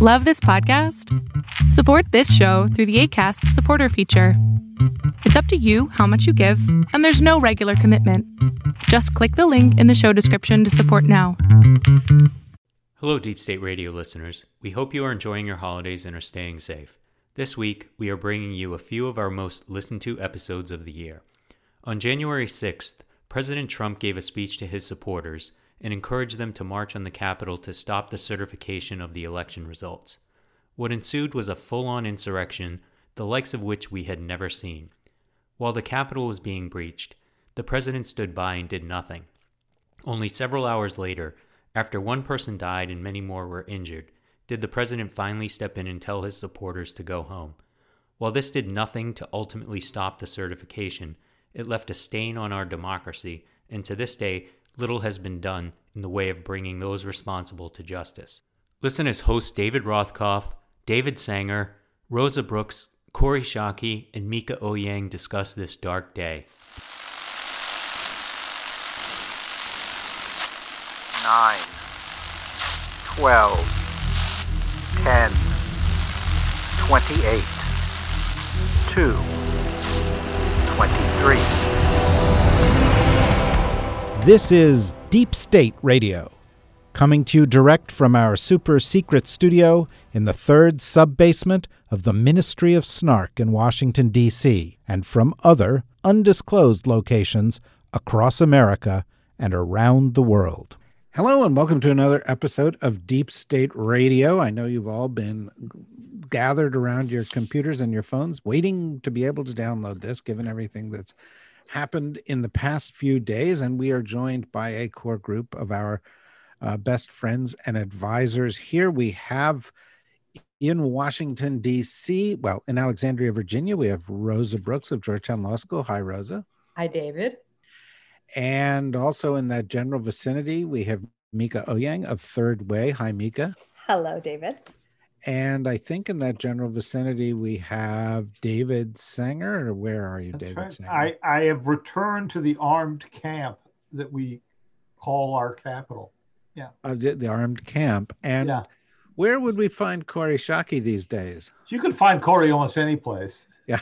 Love this podcast? Support this show through the ACAST supporter feature. It's up to you how much you give, and there's no regular commitment. Just click the link in the show description to support now. Hello, Deep State Radio listeners. We hope you are enjoying your holidays and are staying safe. This week, we are bringing you a few of our most listened to episodes of the year. On January 6th, President Trump gave a speech to his supporters and encouraged them to march on the Capitol to stop the certification of the election results. What ensued was a full on insurrection, the likes of which we had never seen. While the Capitol was being breached, the president stood by and did nothing. Only several hours later, after one person died and many more were injured, did the president finally step in and tell his supporters to go home. While this did nothing to ultimately stop the certification, it left a stain on our democracy, and to this day, little has been done in the way of bringing those responsible to justice. Listen as hosts David Rothkopf, David Sanger, Rosa Brooks, Kori Schake, and Mieke Eoyang discuss this dark day. Nine, twelve, ten, twenty-eight, two, twenty-three. This is Deep State Radio, coming to you direct from our super secret studio in the third sub basement of the Ministry of Snark in Washington, D.C., and from other undisclosed locations across America and around the world. Hello, and welcome to another episode of Deep State Radio. I know you've all been gathered around your computers and your phones waiting to be able to download this, given everything that's happened in the past few days, and we are joined by a core group of our uh, best friends and advisors. Here we have in Washington, D.C., well, in Alexandria, Virginia, we have Rosa Brooks of Georgetown Law School. Hi, Rosa. Hi, David. And also in that general vicinity, we have Mieke Eoyang of Third Way. Hi, Mieke. Hello, David. And I think in that general vicinity, we have David Sanger. Where are you, That's David right. Sanger? I, I have returned to the armed camp that we call our capital. Yeah. Uh, the, the armed camp. And Yeah. where would we find Kori Schake these days? You can find Kori almost any place. Yeah.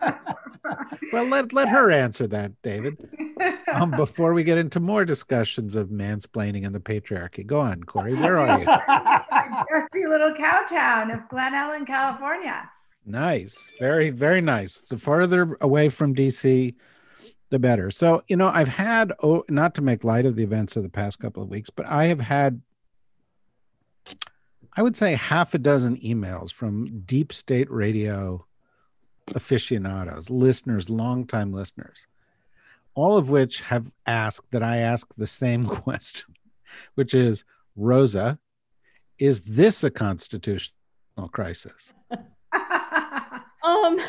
well, let, let her answer that, David, um, before we get into more discussions of mansplaining and the patriarchy. Go on, Kori. Where are you? Dusty little cow town of Glen Ellen, California. Nice. Very, very nice. The farther away from DC, the better. So, you know, I've had, oh, not to make light of the events of the past couple of weeks, but I have had, I would say, half a dozen emails from deep state radio aficionados, listeners, longtime listeners, all of which have asked that I ask the same question, which is Rosa, is this a constitutional crisis? Um,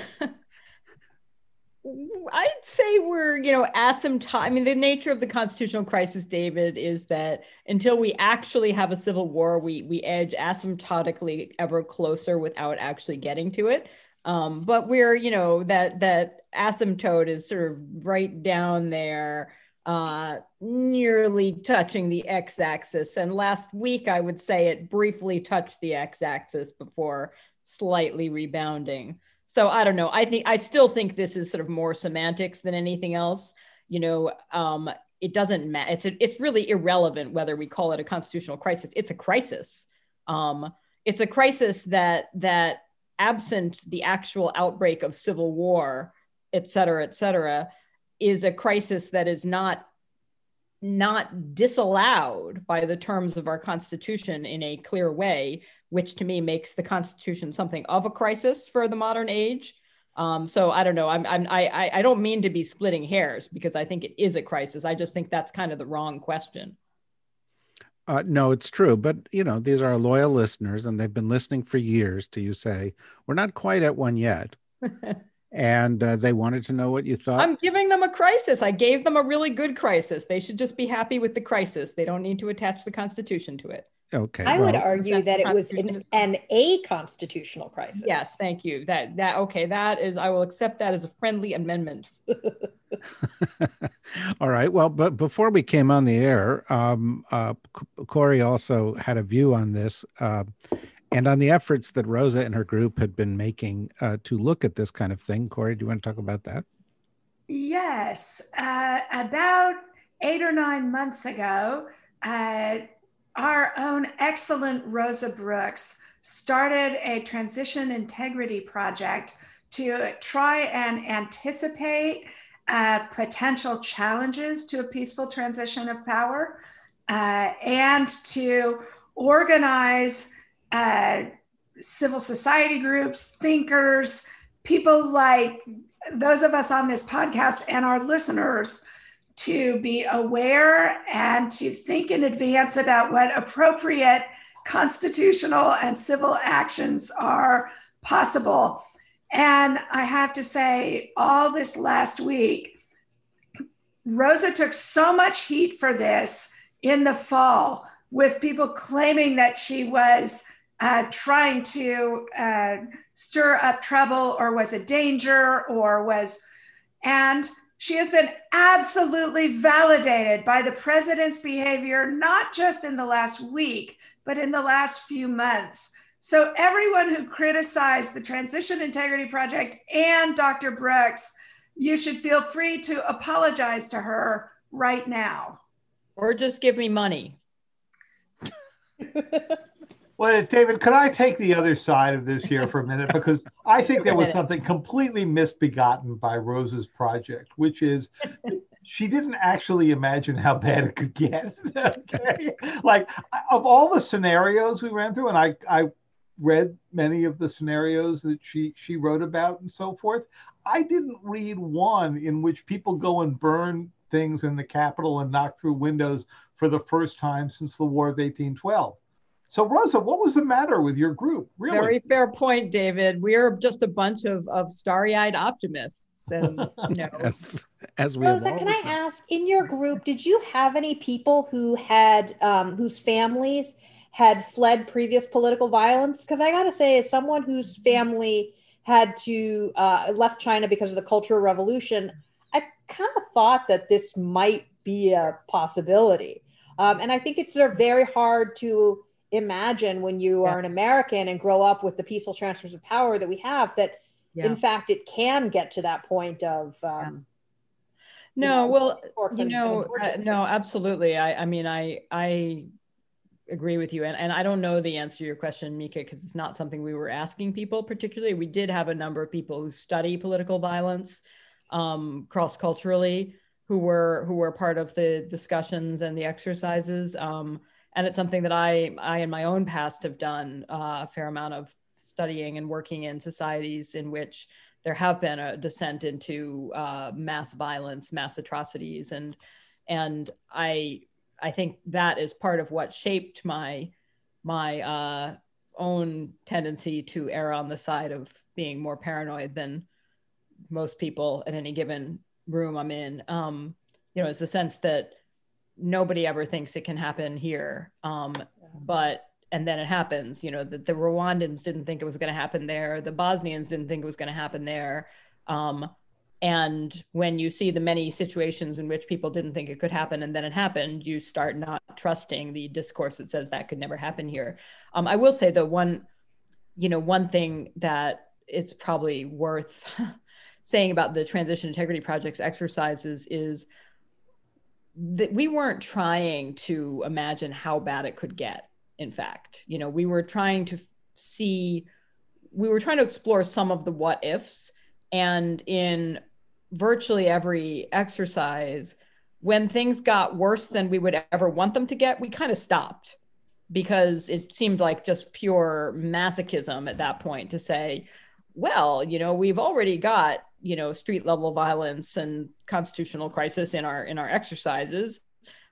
I'd say we're, you know, asymptotic. I mean, the nature of the constitutional crisis, David, is that until we actually have a civil war, we we edge asymptotically ever closer without actually getting to it. Um, but we're, you know, that that asymptote is sort of right down there, uh, nearly touching the x-axis. And last week, I would say it briefly touched the x-axis before slightly rebounding. So I don't know. I think I still think this is sort of more semantics than anything else. You know, um, it doesn't matter. It's it's really irrelevant whether we call it a constitutional crisis. It's a crisis. Um, it's a crisis that that absent the actual outbreak of civil war, et cetera, et cetera, is a crisis that is not not disallowed by the terms of our constitution in a clear way which to me makes the constitution something of a crisis for the modern age. Um, so i don't know. I'm, I'm I, I don't mean to be splitting hairs because i think it is a crisis. I just think that's kind of the wrong question Uh, no, it's true. But, you know, these are our loyal listeners and they've been listening for years to you say, we're not quite at one yet. and uh, they wanted to know what you thought. i'm giving them a crisis i gave them a really good crisis they should just be happy with the crisis they don't need to attach the constitution to it okay. I would argue that it was an, an a constitutional crisis. yes thank you that that okay that is i will accept that as a friendly amendment All right. Well, but before we came on the air, um, uh, Kori also had a view on this. Uh, and on the efforts that Rosa and her group had been making uh, to look at this kind of thing. Kori, do you want to talk about that? Yes. Uh, about eight or nine months ago, uh, our own excellent Rosa Brooks started a transition integrity project to try and anticipate uh, potential challenges to a peaceful transition of power uh, and to organize uh, civil society groups, thinkers, people like those of us on this podcast and our listeners to be aware and to think in advance about what appropriate constitutional and civil actions are possible. And I have to say, all this last week, Rosa took so much heat for this in the fall with people claiming that she was uh, trying to uh, stir up trouble or was a danger or was, and she has been absolutely validated by the president's behavior, not just in the last week, but in the last few months. So, everyone who criticized the Transition Integrity Project and Dr. Brooks, you should feel free to apologize to her right now. Or just give me money. Well, David, could I take the other side of this here for a minute? Because I think there was something completely misbegotten by Rose's project, which is she didn't actually imagine how bad it could get. okay? Like, of all the scenarios we ran through, and I, I read many of the scenarios that she, she wrote about and so forth, I didn't read one in which people go and burn things in the Capitol and knock through windows for the first time since the War of 1812 so, Rosa, what was the matter with your group? Really? Very fair point, David. We're just a bunch of, of starry eyed optimists. And, you know. as, as we Rosa, can I ask in your group, did you have any people who had, um, whose families had fled previous political violence? Because I got to say, as someone whose family had to uh, left China because of the Cultural Revolution, I kind of thought that this might be a possibility. Um, and I think it's sort of very hard to imagine when you yeah. are an American and grow up with the peaceful transfers of power that we have that yeah. in fact it can get to that point of um, yeah. no well you know uh, no absolutely I, I mean I I agree with you and, and I don't know the answer to your question Mieke because it's not something we were asking people particularly. We did have a number of people who study political violence um, cross culturally who were who were part of the discussions and the exercises um, and it's something that I, I in my own past have done uh, a fair amount of studying and working in societies in which there have been a descent into uh, mass violence, mass atrocities, and and I I think that is part of what shaped my my uh, own tendency to err on the side of being more paranoid than most people in any given room I'm in. Um, you know, it's the sense that nobody ever thinks it can happen here. Um, but and then it happens. You know, the, the Rwandans didn't think it was going to happen there. The Bosnians didn't think it was going to happen there. Um, and when you see the many situations in which people didn't think it could happen and then it happened, you start not trusting the discourse that says that could never happen here. Um, I will say the one, you know, one thing that it's probably worth saying about the transition integrity projects exercises is that we weren't trying to imagine how bad it could get in fact you know we were trying to see we were trying to explore some of the what ifs and in virtually every exercise when things got worse than we would ever want them to get we kind of stopped because it seemed like just pure masochism at that point to say well you know we've already got you know street level violence and constitutional crisis in our in our exercises.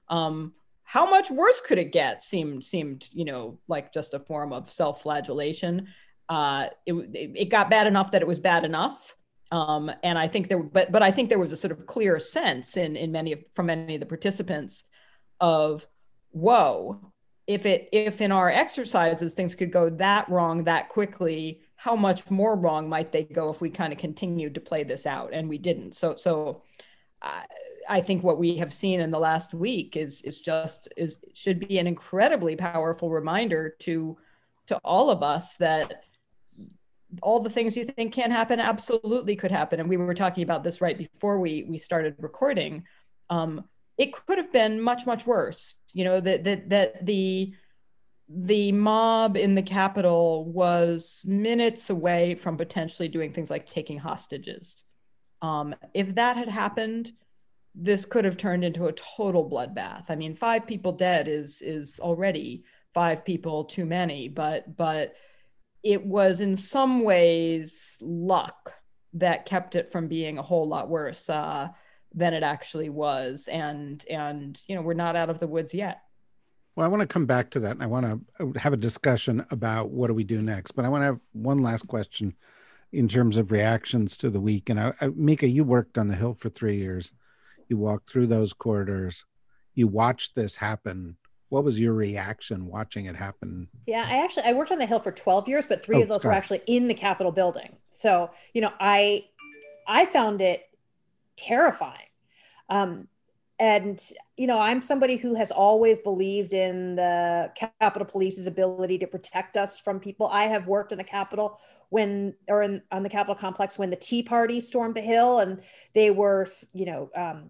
Um how much worse could it get? Seemed seemed you know like just a form of self-flagellation. Uh it, it got bad enough that it was bad enough um and i think there but but i think there was a sort of clear sense in in many of from many of the participants of whoa if it if in our exercises things could go that wrong that quickly how much more wrong might they go if we kind of continued to play this out and we didn't? So so uh, i think what we have seen in the last week is is just is should be an incredibly powerful reminder to to all of us that all the things you think can happen absolutely could happen. And we were talking about this right before we we started recording. Um, it could have been much much worse. You know that that that the the mob in the Capitol was minutes away from potentially doing things like taking hostages. Um, if that had happened, this could have turned into a total bloodbath. I mean, five people dead is is already five people too many, but but it was in some ways luck that kept it from being a whole lot worse uh, than it actually was. And and you know, we're not out of the woods yet. Well, I want to come back to that, and I want to have a discussion about what do we do next. But I want to have one last question in terms of reactions to the week. And I, I, Mieke, you worked on the Hill for three years. You walked through those corridors. You watched this happen. What was your reaction watching it happen? Yeah, I actually I worked on the Hill for 12 years, but three oh, of those sorry. were actually in the Capitol building. So you know, I I found it terrifying. Um, and you know i'm somebody who has always believed in the capitol police's ability to protect us from people i have worked in the capitol when or in, on the capitol complex when the tea party stormed the hill and they were you know um,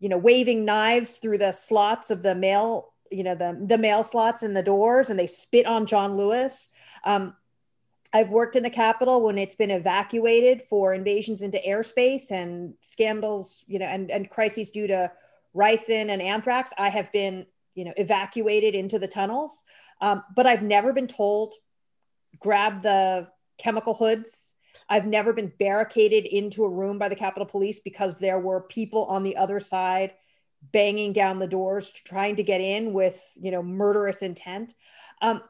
you know waving knives through the slots of the mail you know the, the mail slots and the doors and they spit on john lewis um, I've worked in the Capitol when it's been evacuated for invasions into airspace and scandals, you know, and, and crises due to ricin and anthrax. I have been, you know, evacuated into the tunnels, um, but I've never been told grab the chemical hoods. I've never been barricaded into a room by the Capitol Police because there were people on the other side banging down the doors trying to get in with, you know, murderous intent. Um,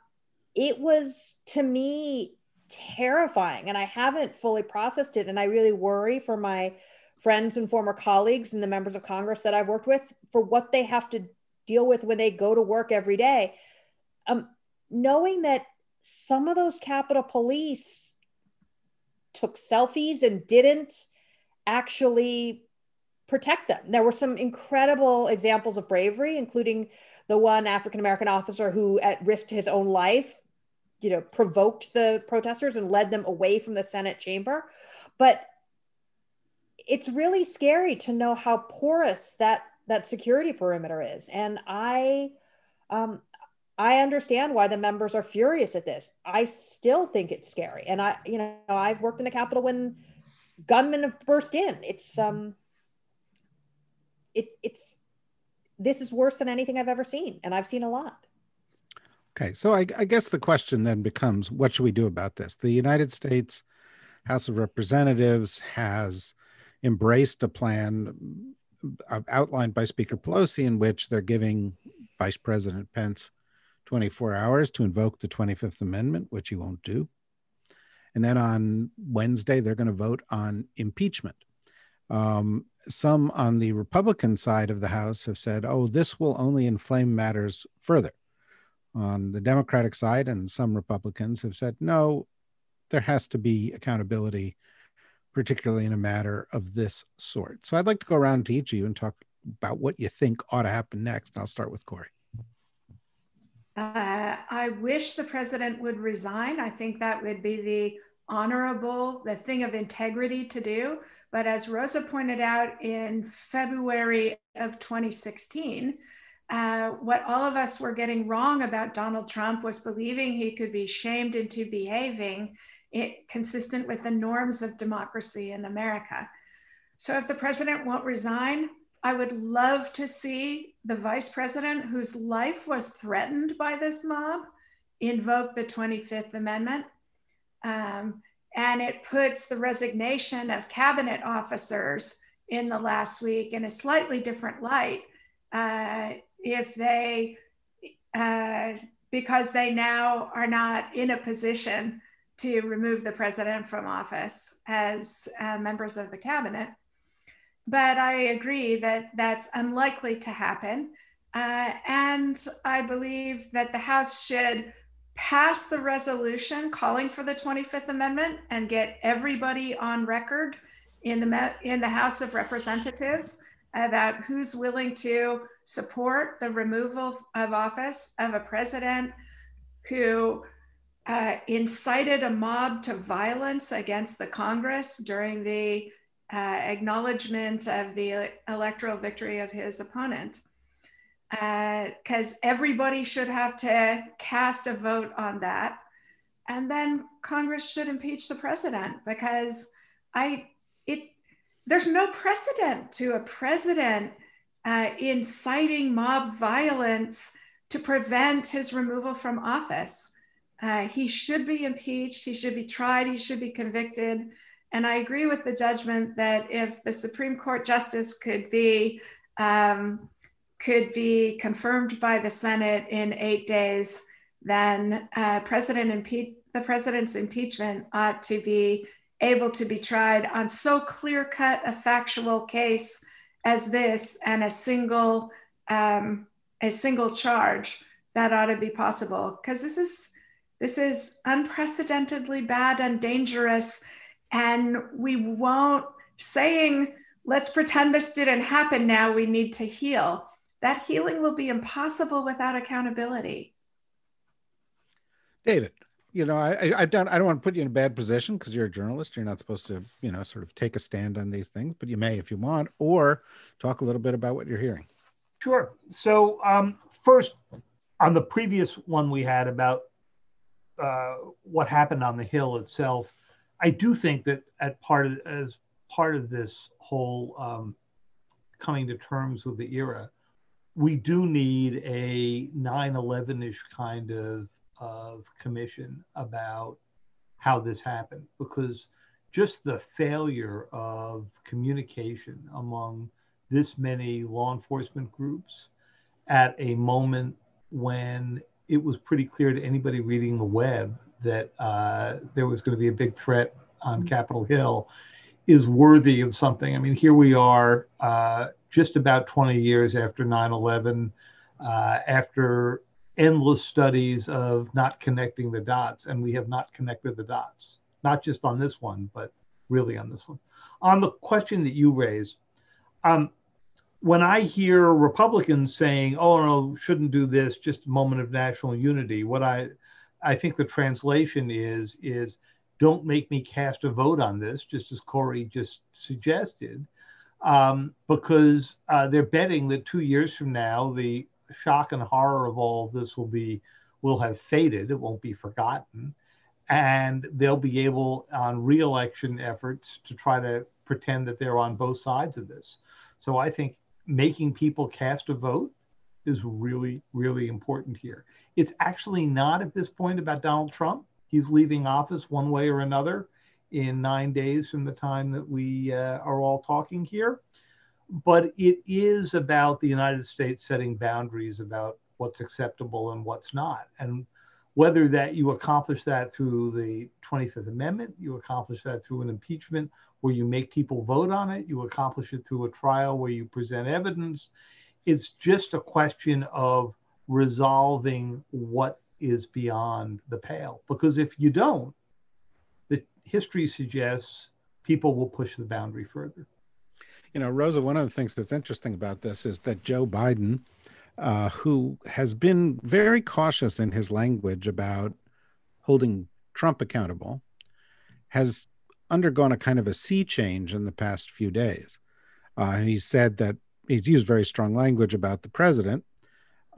it was to me terrifying and I haven't fully processed it. And I really worry for my friends and former colleagues and the members of Congress that I've worked with for what they have to deal with when they go to work every day. Um, knowing that some of those Capitol Police took selfies and didn't actually protect them. There were some incredible examples of bravery, including the one African American officer who, at risk to his own life, you know provoked the protesters and led them away from the senate chamber. But it's really scary to know how porous that that security perimeter is. And i um i understand why the members are furious at this. I still think it's scary. And i you know i've worked in the capitol when gunmen have burst in. It's um it it's this is worse than anything i've ever seen and i've seen a lot Okay, so I, I, guess the question then becomes what should we do about this? The United States House of Representatives has embraced a plan uh, outlined by Speaker Pelosi in which they're giving Vice President Pence 24 hours to invoke the 25th Amendment, which he won't do. And then on Wednesday, they're going to vote on impeachment. Um, some on the Republican side of the House have said, oh, this will only inflame matters further on the Democratic side, and some Republicans have said, no, there has to be accountability, particularly in a matter of this sort. So I'd like to go around to each of you and talk about what you think ought to happen next. I'll start with Kori. Uh, I wish the president would resign. I think that would be the honorable, the thing of integrity to do. But as Rosa pointed out in February of 2016, uh, what all of us were getting wrong about Donald Trump was believing he could be shamed into behaving it, consistent with the norms of democracy in America. So if the president won't resign, I would love to see the vice president whose life was threatened by this mob invoke the 25th Amendment. Um, and it puts the resignation of cabinet officers in the last week in a slightly different light. Uh, if they, uh, because they now are not in a position to remove the president from office as uh, members of the cabinet. But I agree that that's unlikely to happen. Uh, and I believe that the House should pass the resolution calling for the 25th Amendment and get everybody on record in the, in the House of Representatives about who's willing to support the removal of office of a president who uh, incited a mob to violence against the Congress during the uh, acknowledgement of the electoral victory of his opponent. Because uh, everybody should have to cast a vote on that. And then Congress should impeach the president because I, it's, there's no precedent to a president uh, inciting mob violence to prevent his removal from office. Uh, he should be impeached, he should be tried, he should be convicted. And I agree with the judgment that if the Supreme Court justice could be um, could be confirmed by the Senate in eight days, then uh, President impe- the president's impeachment ought to be able to be tried on so clear cut a factual case as this and a single um, a single charge that ought to be possible. Because this is this is unprecedentedly bad and dangerous and we won't saying let's pretend this didn't happen now we need to heal that healing will be impossible without accountability. David you know i i don't i don't want to put you in a bad position because you're a journalist. You're not supposed to you know sort of take a stand on these things but you may if you want or talk a little bit about what you're hearing. Sure. So um first on the previous one we had about uh, what happened on the hill itself I do think that at part of as part of this whole um, coming to terms with the era, we do need a 9/11ish kind of of commission about how this happened because just the failure of communication among this many law enforcement groups at a moment when it was pretty clear to anybody reading the web that uh, there was going to be a big threat on. Capitol Hill is worthy of something. I mean, here we are uh, just about 20 years after 9 11, uh, after endless studies of not connecting the dots, and we have not connected the dots, not just on this one, but really on this one. On the question that you raised, um, when I hear Republicans saying, "Oh no, shouldn't do this," just a moment of national unity, what I I think the translation is is don't make me cast a vote on this, just as Kori just suggested, um, because uh, they're betting that two years from now the shock and horror of all of this will be will have faded. It won't be forgotten, and they'll be able on re-election efforts to try to pretend that they're on both sides of this. So I think making people cast a vote is really really important here. It's actually not at this point about Donald Trump. He's leaving office one way or another in nine days from the time that we uh, are all talking here. But it is about the United States setting boundaries about what's acceptable and what's not. And whether that you accomplish that through the 25th Amendment, you accomplish that through an impeachment where you make people vote on it, you accomplish it through a trial where you present evidence. It's just a question of resolving what is beyond the pale. Because if you don't, history suggests people will push the boundary further. You know, Rosa, one of the things that's interesting about this is that Joe Biden, uh, who has been very cautious in his language about holding Trump accountable, has undergone a kind of a sea change in the past few days. Uh, he said that he's used very strong language about the president,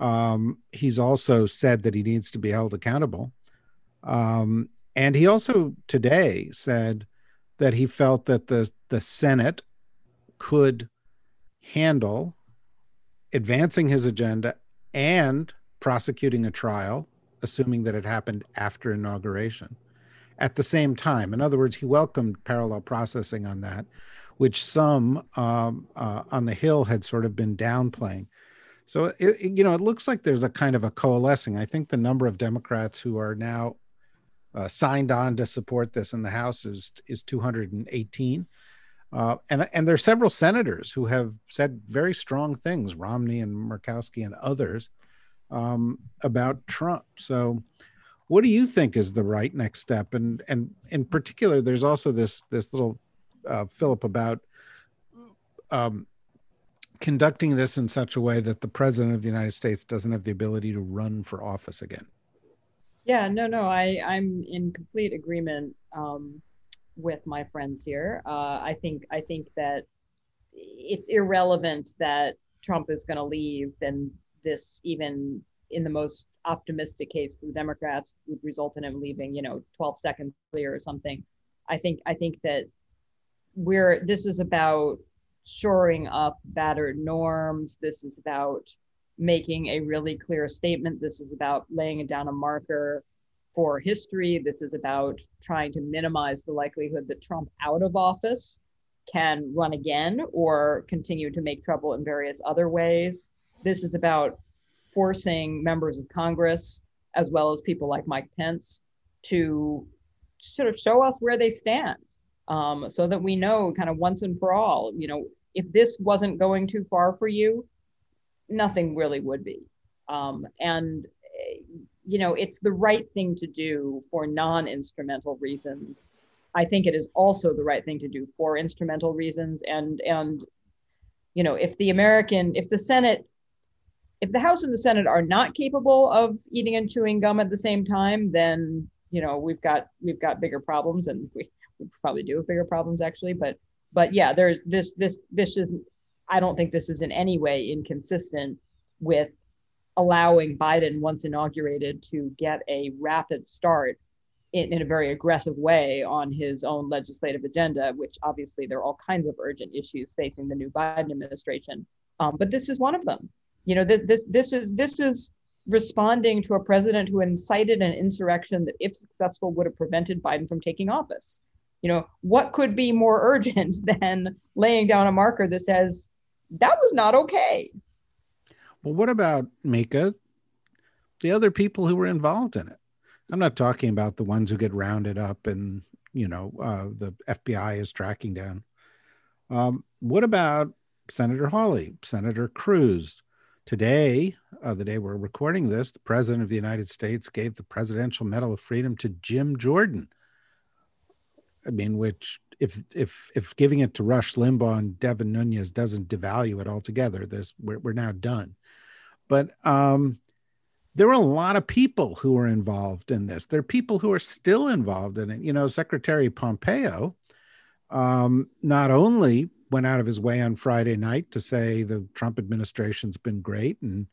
um, he's also said that he needs to be held accountable. Um, and he also today said that he felt that the, the Senate could handle advancing his agenda and prosecuting a trial, assuming that it happened after inauguration at the same time. In other words, he welcomed parallel processing on that, which some um, uh, on the Hill had sort of been downplaying. So it, you know, it looks like there's a kind of a coalescing. I think the number of Democrats who are now uh, signed on to support this in the House is is 218. Uh, and and there are several senators who have said very strong things, Romney and Murkowski and others, um, about Trump. So, what do you think is the right next step? And and in particular, there's also this this little uh, fillip about um, conducting this in such a way that the president of the United States doesn't have the ability to run for office again? Yeah, no, no, I, I'm in complete agreement um, with my friends here. Uh, I think I think that it's irrelevant that Trump is going to leave, and this even in the most optimistic case for the Democrats would result in him leaving, you know, 12 seconds earlier or something. I think I think that we're this is about shoring up battered norms. This is about making a really clear statement. This is about laying down a marker for history. This is about trying to minimize the likelihood that Trump out of office can run again or continue to make trouble in various other ways. This is about forcing members of Congress, as well as people like Mike Pence, to sort of show us where they stand um, so that we know kind of once and for all, you know, if this wasn't going too far for you, nothing really would be. Um, and, you know, it's the right thing to do for non instrumental reasons. I think it is also the right thing to do for instrumental reasons. And, and, you know, if the American, if the Senate if the House and the Senate are not capable of eating and chewing gum at the same time, then you know we've got we've got bigger problems, and we, we probably do have bigger problems actually. But but yeah, there's this this this is I don't think this is in any way inconsistent with allowing Biden once inaugurated to get a rapid start in, in, a very aggressive way on his own legislative agenda, which obviously there are all kinds of urgent issues facing the new Biden administration. Um, but this is one of them you know this this this is this is responding to a president who incited an insurrection that if successful would have prevented biden from taking office you know what could be more urgent than laying down a marker that says that was not okay. Well what about Mieke? The other people who were involved in it. I'm not talking about the ones who get rounded up and you know uh, the fbi is tracking down. Um, what about senator hawley senator cruz? Today, uh, the day we're recording this, the President of the United States gave the Presidential Medal of Freedom to Jim Jordan. I mean, which if if if giving it to Rush Limbaugh and Devin Nunes doesn't devalue it altogether, this we're, we're now done. But um, there were a lot of people who were involved in this. There are people who are still involved in it. You know, Secretary Pompeo um, not only went out of his way on Friday night to say the Trump administration's been great and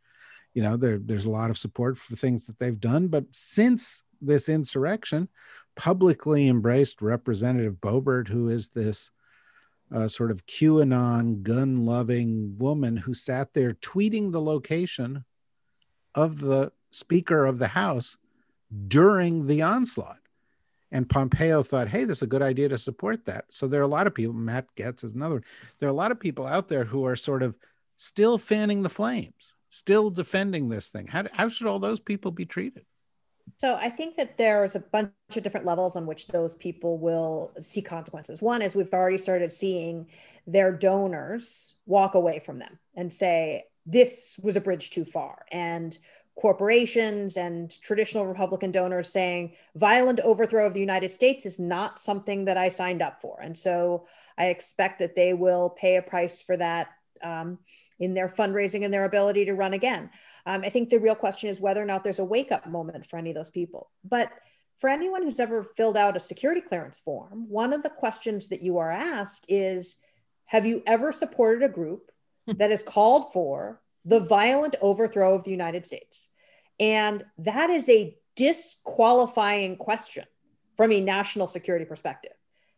you know there, there's a lot of support for things that they've done but since this insurrection publicly embraced representative boebert who is this uh, sort of qanon gun loving woman who sat there tweeting the location of the speaker of the house during the onslaught and Pompeo thought, hey, this is a good idea to support that. So there are a lot of people, Matt Gaetz is another, there are a lot of people out there who are sort of still fanning the flames, still defending this thing. How, how should all those people be treated? So I think that there's a bunch of different levels on which those people will see consequences. One is we've already started seeing their donors walk away from them and say, this was a bridge too far. And corporations and traditional Republican donors saying violent overthrow of the United States is not something that I signed up for. And so I expect that they will pay a price for that um, in their fundraising and their ability to run again. Um, I think the real question is whether or not there's a wake up moment for any of those people. But for anyone who's ever filled out a security clearance form, one of the questions that you are asked is Have you ever supported a group that has called for the violent overthrow of the United States. And that is a disqualifying question from a national security perspective.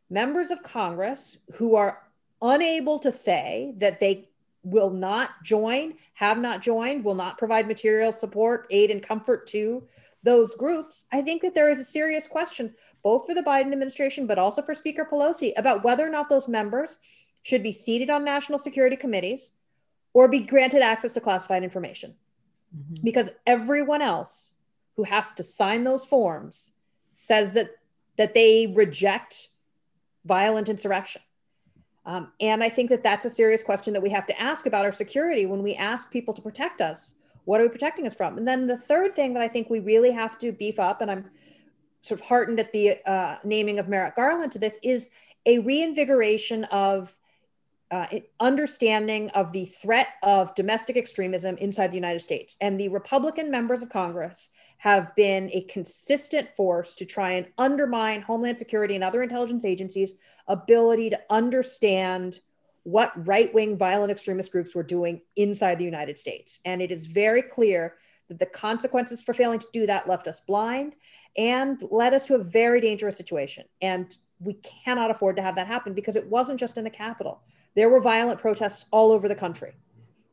Members of Congress who are unable to say that they will not join, have not joined, will not provide material support, aid, and comfort to those groups, I think that there is a serious question, both for the Biden administration, but also for Speaker Pelosi, about whether or not those members should be seated on national security committees or be granted access to classified information. Mm-hmm. Because everyone else who has to sign those forms says that that they reject violent insurrection. Um, and I think that that's a serious question that we have to ask about our security when we ask people to protect us. What are we protecting us from? And then the third thing that I think we really have to beef up, and I'm sort of heartened at the uh, naming of Merrick Garland to this, is a reinvigoration of uh, understanding of the threat of domestic extremism inside the United States. And the Republican members of Congress have been a consistent force to try and undermine Homeland Security and other intelligence agencies' ability to understand what right wing violent extremist groups were doing inside the United States. And it is very clear that the consequences for failing to do that left us blind and led us to a very dangerous situation. And we cannot afford to have that happen because it wasn't just in the Capitol. There were violent protests all over the country.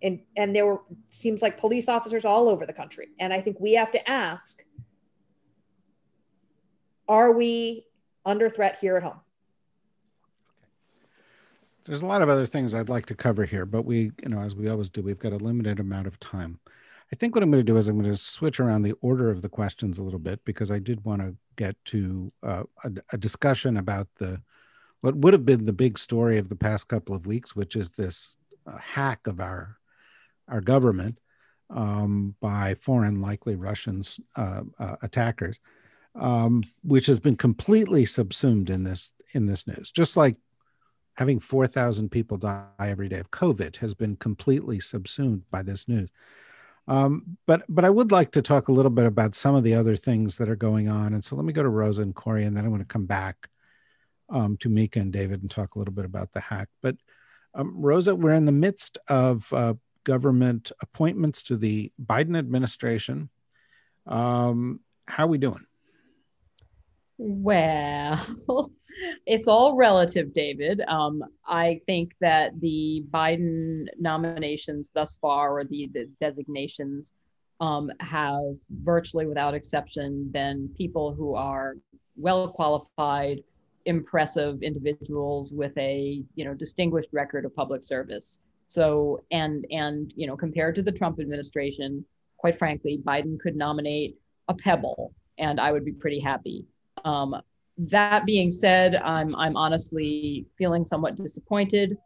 And, and there were seems like police officers all over the country. And I think we have to ask are we under threat here at home? There's a lot of other things I'd like to cover here, but we, you know, as we always do, we've got a limited amount of time. I think what I'm going to do is I'm going to switch around the order of the questions a little bit because I did want to get to uh, a, a, discussion about the what would have been the big story of the past couple of weeks, which is this uh, hack of our our government um, by foreign, likely Russian uh, uh, attackers, um, which has been completely subsumed in this in this news. Just like having 4,000 people die every day of COVID has been completely subsumed by this news. Um, but but I would like to talk a little bit about some of the other things that are going on. And so let me go to Rosa and Kori, and then I'm going to come back um, to Mieke and David and talk a little bit about the hack. But um, Rosa, we're in the midst of uh, government appointments to the Biden administration. Um, how are we doing? Well, it's all relative, David. Um, I think that the Biden nominations thus far, or the, the designations, um, have virtually without exception been people who are well qualified, impressive individuals with a you know distinguished record of public service. So and and you know compared to the Trump administration, quite frankly, Biden could nominate a pebble, and I would be pretty happy. Um, that being said, I'm, I'm honestly feeling somewhat disappointed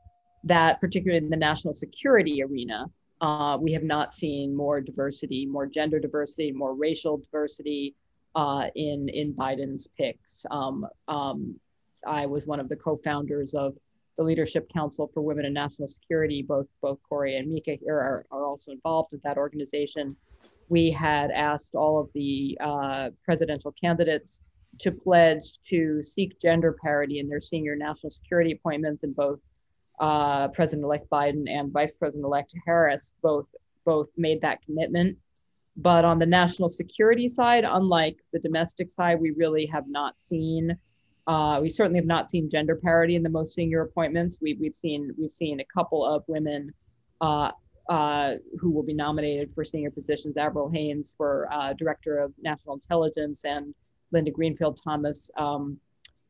that, particularly in the national security arena, uh, we have not seen more diversity, more gender diversity, more racial diversity uh, in in Biden's picks. Um, um, I was one of the co-founders of the Leadership Council for Women in National Security. Both both Kori and Mieke here are, are also involved with that organization. We had asked all of the uh, presidential candidates to pledge to seek gender parity in their senior national security appointments, and both uh, President-elect Biden and Vice President-elect Harris both both made that commitment. But on the national security side, unlike the domestic side, we really have not seen. Uh, we certainly have not seen gender parity in the most senior appointments. We, we've seen we've seen a couple of women uh, uh, who will be nominated for senior positions. Avril Haines for uh, director of national intelligence and Linda Greenfield Thomas um,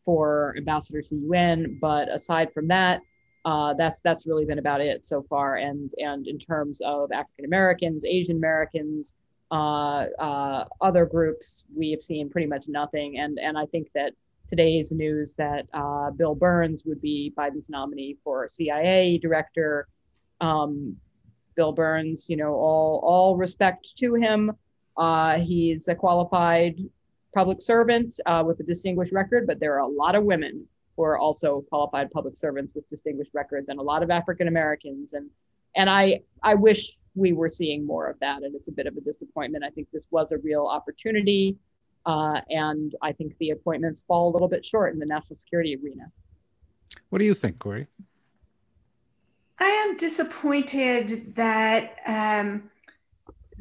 for ambassador to the UN. But aside from that, uh, that's that's really been about it so far. And and in terms of African Americans, Asian Americans, other groups, we have seen pretty much nothing. And and I think that today's news that uh, Bill Burns would be Biden's nominee for CIA director. Um, Bill Burns, you know, all all respect to him. Uh, he's a qualified public servant uh, with a distinguished record, but there are a lot of women who are also qualified public servants with distinguished records, and a lot of African Americans. And and I I wish we were seeing more of that, and it's a bit of a disappointment. I think this was a real opportunity, uh, and I think the appointments fall a little bit short in the national security arena. What do you think, Kori? I am disappointed that. Um,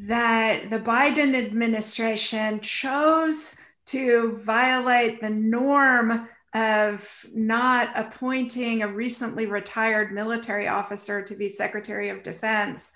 that the Biden administration chose to violate the norm of not appointing a recently retired military officer to be Secretary of Defense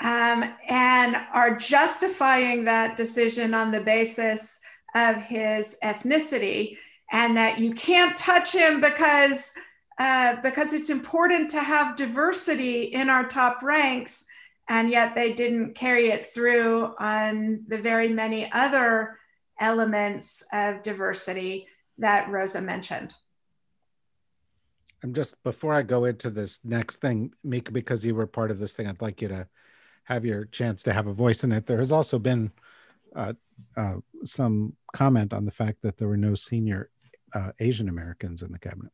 um, and are justifying that decision on the basis of his ethnicity and that you can't touch him because uh, because it's important to have diversity in our top ranks and yet they didn't carry it through on the very many other elements of diversity that Rosa mentioned. I'm just before I go into this next thing, Mieke, because you were part of this thing, I'd like you to have your chance to have a voice in it. There has also been uh, uh, some comment on the fact that there were no senior uh, Asian Americans in the cabinet.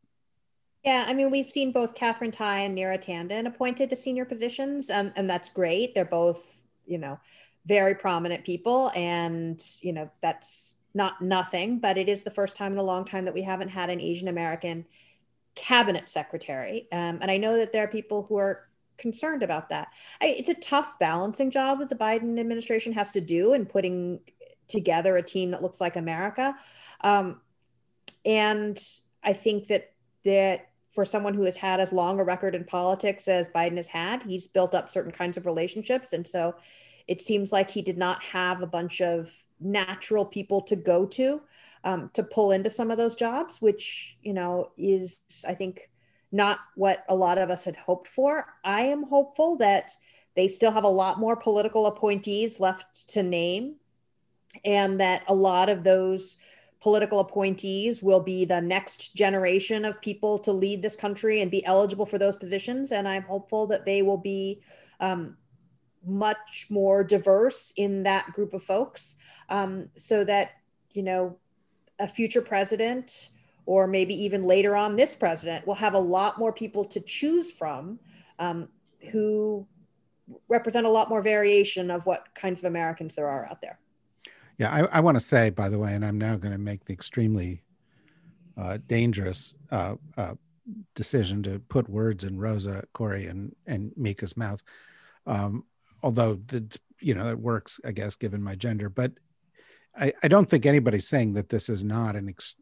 Yeah, I mean, we've seen both Katherine Tai and Neera Tanden appointed to senior positions, and, and that's great. They're both, you know, very prominent people, and you know that's not nothing, but it is the first time in a long time that we haven't had an Asian American cabinet secretary. Um, and I know that there are people who are concerned about that. I, it's a tough balancing job that the Biden administration has to do in putting together a team that looks like America. Um, and I think that that for someone who has had as long a record in politics as Biden has had, he's built up certain kinds of relationships, and so it seems like he did not have a bunch of natural people to go to um, to pull into some of those jobs, which you know is I think not what a lot of us had hoped for. I am hopeful that they still have a lot more political appointees left to name, and that a lot of those political appointees will be the next generation of people to lead this country and be eligible for those positions. And I'm hopeful that they will be um, much more diverse in that group of folks um, so that, you know, a future president or maybe even later on this president will have a lot more people to choose from um, who represent a lot more variation of what kinds of Americans there are out there. Yeah, I, I want to say, by the way, and I'm now going to make the extremely uh, dangerous uh, uh, decision to put words in Rosa, Kori, and and Mieke's mouth. Um, although you know it works, I guess, given my gender. But I, I don't think anybody's saying that this is not an ex-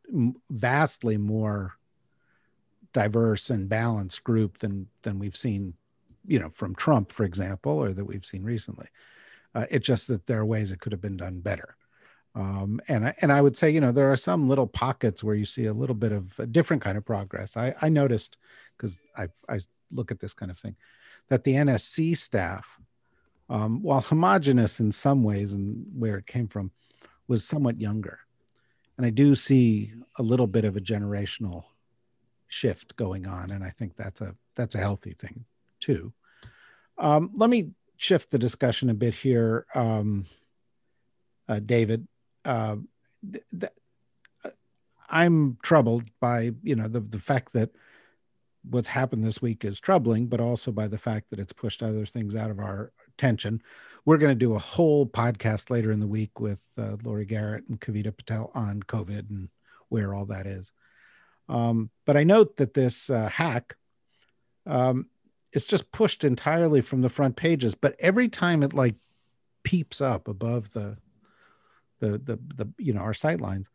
vastly more diverse and balanced group than than we've seen, you know, from Trump, for example, or that we've seen recently. Uh, it's just that there are ways it could have been done better. Um, and I, and I would say, you know, there are some little pockets where you see a little bit of a different kind of progress. I, I noticed because I, I look at this kind of thing that the NSC staff, um, while homogenous in some ways and where it came from, was somewhat younger. And I do see a little bit of a generational shift going on, and I think that's a that's a healthy thing too. Um, let me shift the discussion a bit here, um, uh, David uh, th- I'm troubled by you know the the fact that what's happened this week is troubling, but also by the fact that it's pushed other things out of our attention. We're going to do a whole podcast later in the week with uh, Laurie Garrett and Kavita Patel on COVID and where all that is. Um, but I note that this uh, hack um, is just pushed entirely from the front pages. But every time it like peeps up above the the the the you know our sight lines.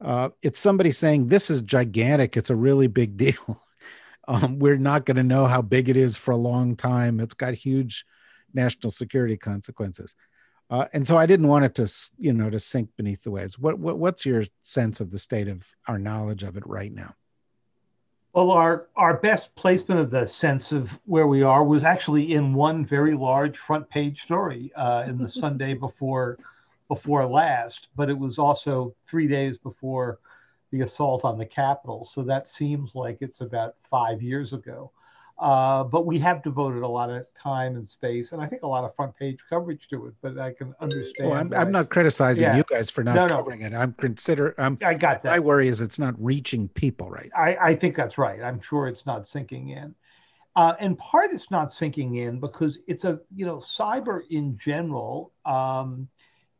Uh, it's somebody saying this is gigantic. It's a really big deal. um, we're not going to know how big it is for a long time. It's got huge national security consequences. Uh, and so I didn't want it to, you know, to sink beneath the waves. What, what, what's your sense of the state of our knowledge of it right now? Well, our our best placement of the sense of where we are was actually in one very large front page story uh, in the Sunday before before last, but it was also three days before the assault on the Capitol. So that seems like it's about five years ago. Uh, but we have devoted a lot of time and space, and I think a lot of front page coverage to it. But I can understand. Well, I'm, I'm not criticizing yeah. you guys for not no, covering no. it. I'm consider. I'm, I got that. My worry is it's not reaching people right. I, I think that's right. I'm sure it's not sinking in. Uh, and part it's not sinking in because it's a you know cyber in general um,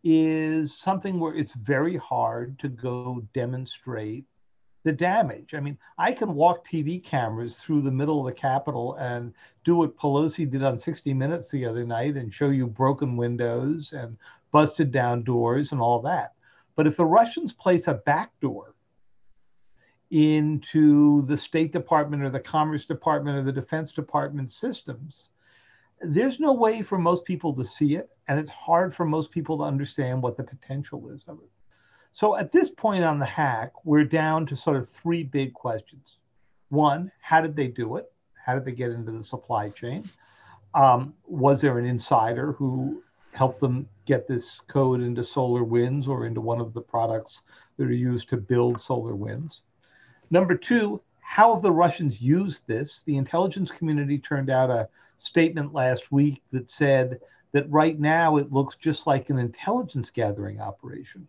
is something where it's very hard to go demonstrate the damage. I mean, I can walk TV cameras through the middle of the Capitol and do what Pelosi did on 60 Minutes the other night and show you broken windows and busted down doors and all that. But if the Russians place a backdoor into the State Department or the Commerce Department or the Defense Department systems, there's no way for most people to see it, and it's hard for most people to understand what the potential is of it. So at this point on the hack, we're down to sort of three big questions. One, how did they do it? How did they get into the supply chain? Um, was there an insider who helped them get this code into Solar Winds or into one of the products that are used to build Solar Winds? Number two, how have the Russians used this? The intelligence community turned out a statement last week that said that right now it looks just like an intelligence gathering operation.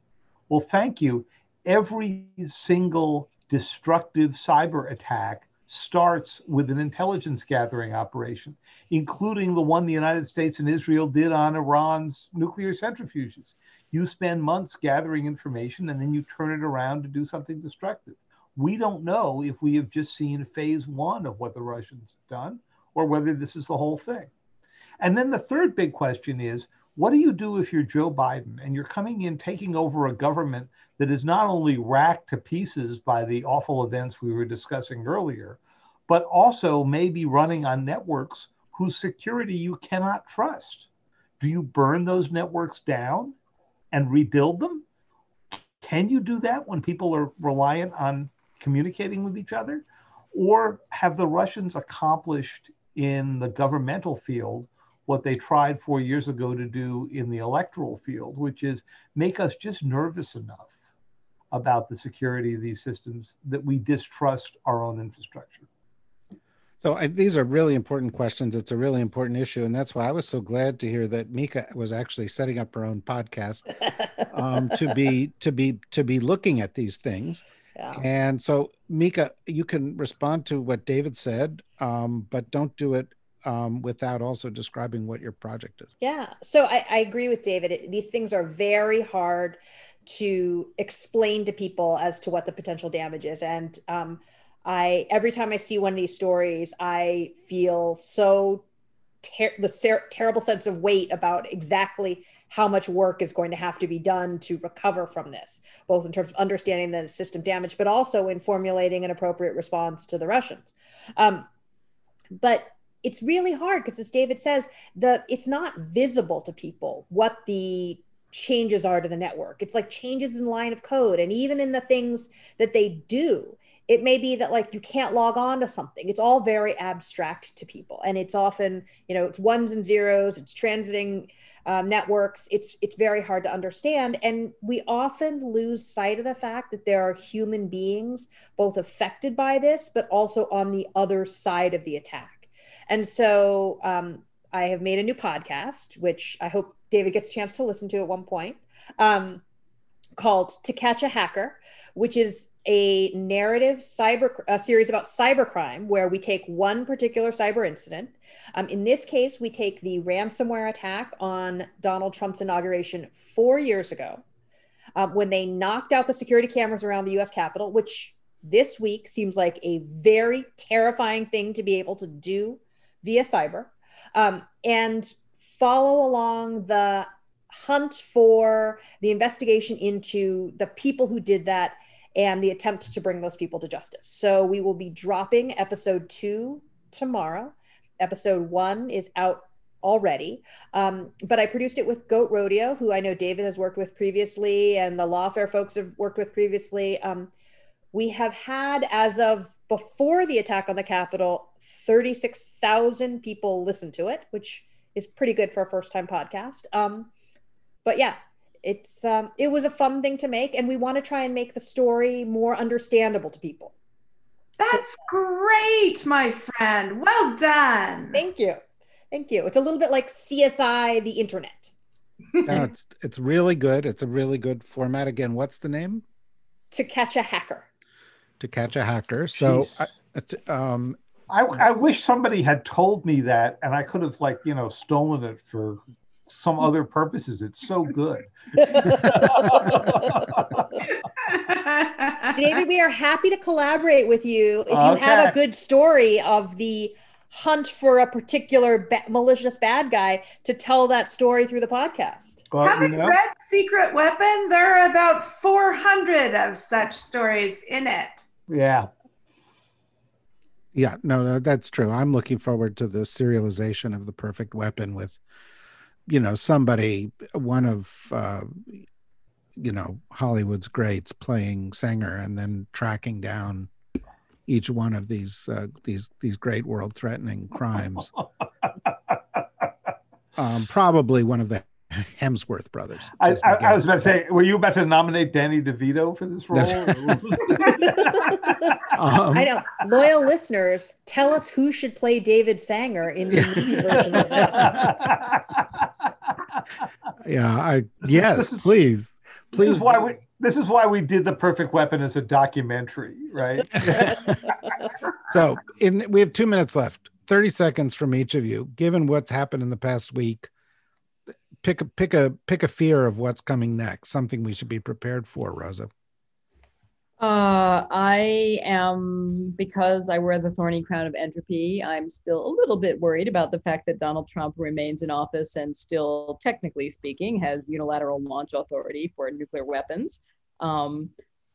Well, thank you. Every single destructive cyber attack starts with an intelligence gathering operation, including the one the United States and Israel did on Iran's nuclear centrifuges. You spend months gathering information and then you turn it around to do something destructive. We don't know if we have just seen phase one of what the Russians have done or whether this is the whole thing. And then the third big question is what do you do if you're Joe Biden and you're coming in taking over a government that is not only racked to pieces by the awful events we were discussing earlier, but also may be running on networks whose security you cannot trust? Do you burn those networks down and rebuild them? Can you do that when people are reliant on communicating with each other? Or have the Russians accomplished in the governmental field what they tried four years ago to do in the electoral field, which is make us just nervous enough about the security of these systems that we distrust our own infrastructure. So I, these are really important questions. It's a really important issue, and that's why I was so glad to hear that Mieke was actually setting up her own podcast um, to be to be to be looking at these things. Yeah. And so, Mieke, you can respond to what David said, um, but don't do it um, without also describing what your project is. Yeah. So I, I agree with David. It, these things are very hard to explain to people as to what the potential damage is. And um, I, every time I see one of these stories, I feel so ter- the ser- terrible sense of weight about exactly how much work is going to have to be done to recover from this, both in terms of understanding the system damage, but also in formulating an appropriate response to the Russians. Um, but it's really hard because as david says the it's not visible to people what the changes are to the network. It's like changes in line of code and even in the things that they do it may be that like you can't log on to something. It's all very abstract to people and it's often you know it's ones and zeros it's transiting um, networks. It's it's very hard to understand and we often lose sight of the fact that there are human beings both affected by this but also on the other side of the attack and so um, I have made a new podcast, which I hope David gets a chance to listen to at one point, um, called To Catch a Hacker, which is a narrative cyber a series about cybercrime where we take one particular cyber incident. Um, in this case, we take the ransomware attack on Donald Trump's inauguration four years ago, um, when they knocked out the security cameras around the U.S. Capitol, which this week seems like a very terrifying thing to be able to do via cyber um, and follow along the hunt for the investigation into the people who did that and the attempt to bring those people to justice. So we will be dropping episode two tomorrow. Episode one is out already. Um, but I produced it with Goat Rodeo, who I know David has worked with previously, and the Lawfare folks have worked with previously. Um, we have had, as of before the attack on the Capitol, 36,000 people listened to it, which is pretty good for a first time podcast. Um, but yeah, it's um, it was a fun thing to make, and we want to try and make the story more understandable to people. That's great, my friend. Well done. Thank you. Thank you. It's a little bit like CSI the internet. no, it's it's really good. It's a really good format. Again, what's the name? To catch a hacker to catch a hacker. So, um, I, I wish somebody had told me that, and I could have like you know stolen it for some other purposes. It's so good. David, we are happy to collaborate with you if you okay. have a good story of the hunt for a particular ba- malicious bad guy to tell that story through the podcast. Well, Having you know, read Secret Weapon, there are about 400 of such stories in it. Yeah. Yeah, no, no, that's true. I'm looking forward to the serialization of the perfect weapon with, you know, somebody, one of, uh, you know, Hollywood's greats playing Sanger and then tracking down each one of these uh, these these great world threatening crimes. um, probably one of the Hemsworth brothers. I, I, I, was about to say, were you about to nominate Danny DeVito for this role? um, I know. Loyal listeners, tell us who should play David Sanger in the movie version of this. Yeah, I yes, please, please. This is why we. This is why we did the Perfect Weapon as a documentary, right? so in we have two minutes left 30 seconds from each of you given what's happened in the past week pick a pick a pick a fear of what's coming next something we should be prepared for rosa uh, I am because I wear the thorny crown of entropy. I'm still a little bit worried about the fact that Donald Trump remains in office and still, technically speaking, has unilateral launch authority for nuclear weapons. Um,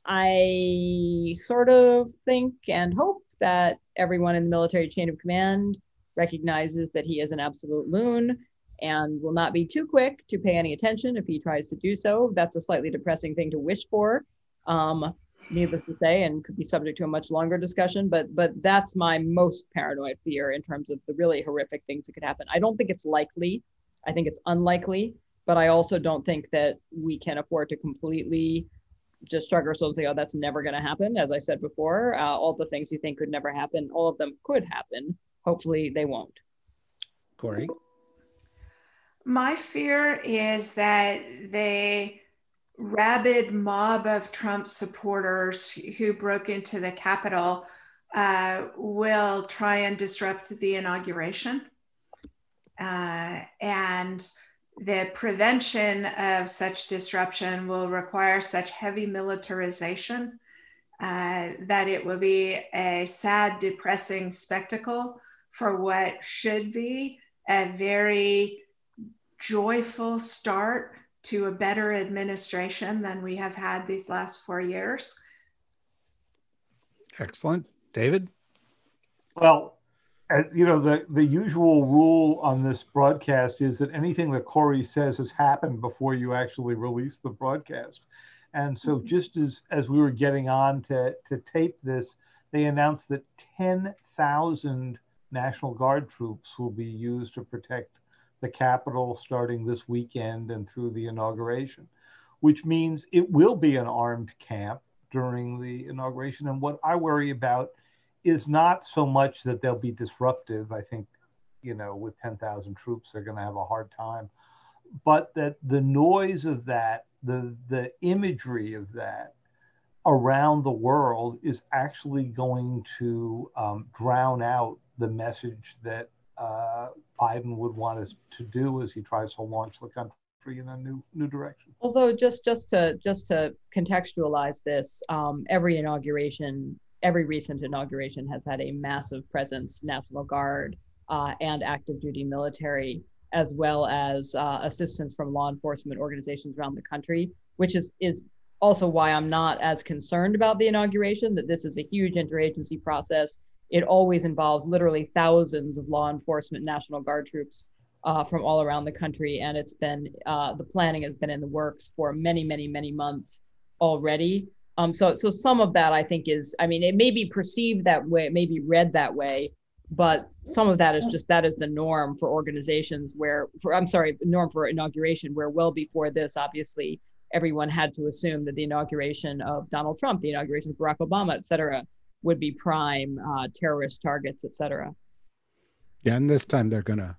I sort of think and hope that everyone in the military chain of command recognizes that he is an absolute loon and will not be too quick to pay any attention if he tries to do so. That's a slightly depressing thing to wish for. Um, needless to say, and could be subject to a much longer discussion. But but that's my most paranoid fear in terms of the really horrific things that could happen. I don't think it's likely. I think it's unlikely, but I also don't think that we can afford to completely just shrug ourselves and say, "Oh, that's never going to happen." As I said before, uh, all the things you think could never happen, all of them could happen. Hopefully, they won't. Kori. My fear is that the rabid mob of Trump supporters who broke into the Capitol uh, will try and disrupt the inauguration. Uh, and the prevention of such disruption will require such heavy militarization uh, that it will be a sad, depressing spectacle for what should be a very joyful start to a better administration than we have had these last four years. Excellent. David? Well, as you know, the, the usual rule on this broadcast is that anything that Kori says has happened before you actually release the broadcast. And so mm-hmm. just as, as we were getting on to, to tape this, they announced that 10,000 National Guard troops will be used to protect the Capitol starting this weekend and through the inauguration, which means it will be an armed camp during the inauguration. And what I worry about is not so much that they'll be disruptive. I think, you know, with 10,000 troops, they're going to have a hard time, but that the noise of that, the, the imagery of that, around the world is actually going to um, drown out the message that uh, Biden would want us to do as he tries to launch the country in a new new direction. Although just just to just to contextualize this, um, every inauguration, every recent inauguration has had a massive presence, National Guard uh, and active duty military, as well as uh, assistance from law enforcement organizations around the country, which is is also why I'm not as concerned about the inauguration. That this is a huge interagency process it always involves literally thousands of law enforcement National Guard troops uh, from all around the country. And it's been, uh, the planning has been in the works for many, many, many months already. Um, so, so some of that I think is, I mean, it may be perceived that way, it may be read that way, but some of that is just that is the norm for organizations where, for I'm sorry, norm for inauguration, where well before this, obviously, everyone had to assume that the inauguration of Donald Trump, the inauguration of Barack Obama, et cetera, would be prime uh, terrorist targets, etc. Yeah, and this time they're going to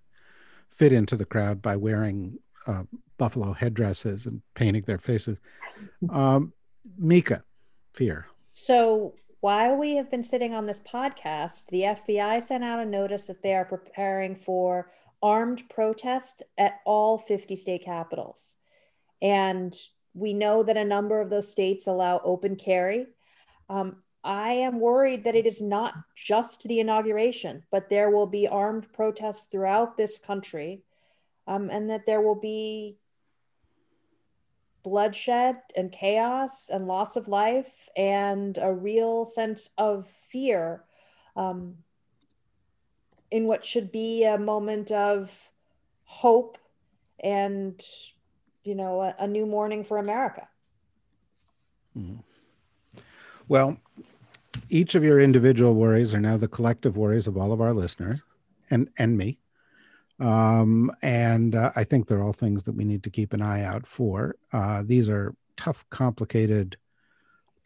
fit into the crowd by wearing uh, buffalo headdresses and painting their faces. Um, Mieke, fear. So while we have been sitting on this podcast, the FBI sent out a notice that they are preparing for armed protests at all 50 state capitals. And we know that a number of those states allow open carry. Um, I am worried that it is not just the inauguration, but there will be armed protests throughout this country, um, and that there will be bloodshed and chaos and loss of life and a real sense of fear um, in what should be a moment of hope and you know a, a new morning for america mm. well each of your individual worries are now the collective worries of all of our listeners and and me. Um, and uh, i think they're all things that we need to keep an eye out for. Uh, these are tough complicated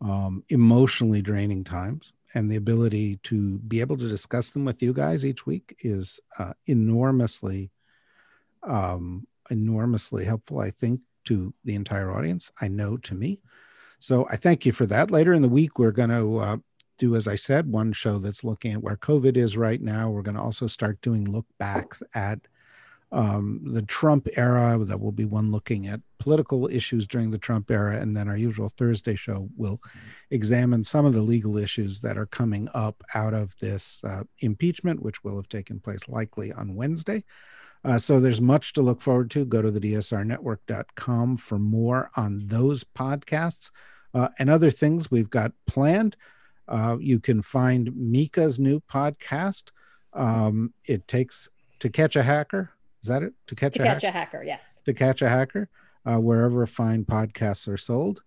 um, emotionally draining times and the ability to be able to discuss them with you guys each week is uh, enormously um, enormously helpful i think to the entire audience. I know to me. So i thank you for that. Later in the week we're going to uh, do, as I said, one show that's looking at where COVID is right now. We're going to also start doing look backs at um, the Trump era. That will be one looking at political issues during the Trump era. And then our usual Thursday show will examine some of the legal issues that are coming up out of this uh, impeachment, which will have taken place likely on Wednesday. Uh, so there's much to look forward to. Go to the dsrnetwork.com for more on those podcasts uh, and other things we've got planned. Uh, you can find Mieke's new podcast. Um, it takes to catch a hacker is that it? To catch, to a, catch hack- a hacker, yes. To catch a hacker, uh, wherever fine podcasts are sold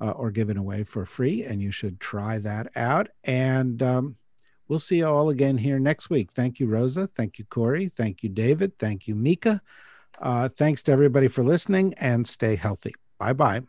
uh, or given away for free. And you should try that out. And um, we'll see you all again here next week. Thank you, Rosa. Thank you, Kori. Thank you, David. Thank you, Mieke. Uh, thanks to everybody for listening and stay healthy. Bye bye.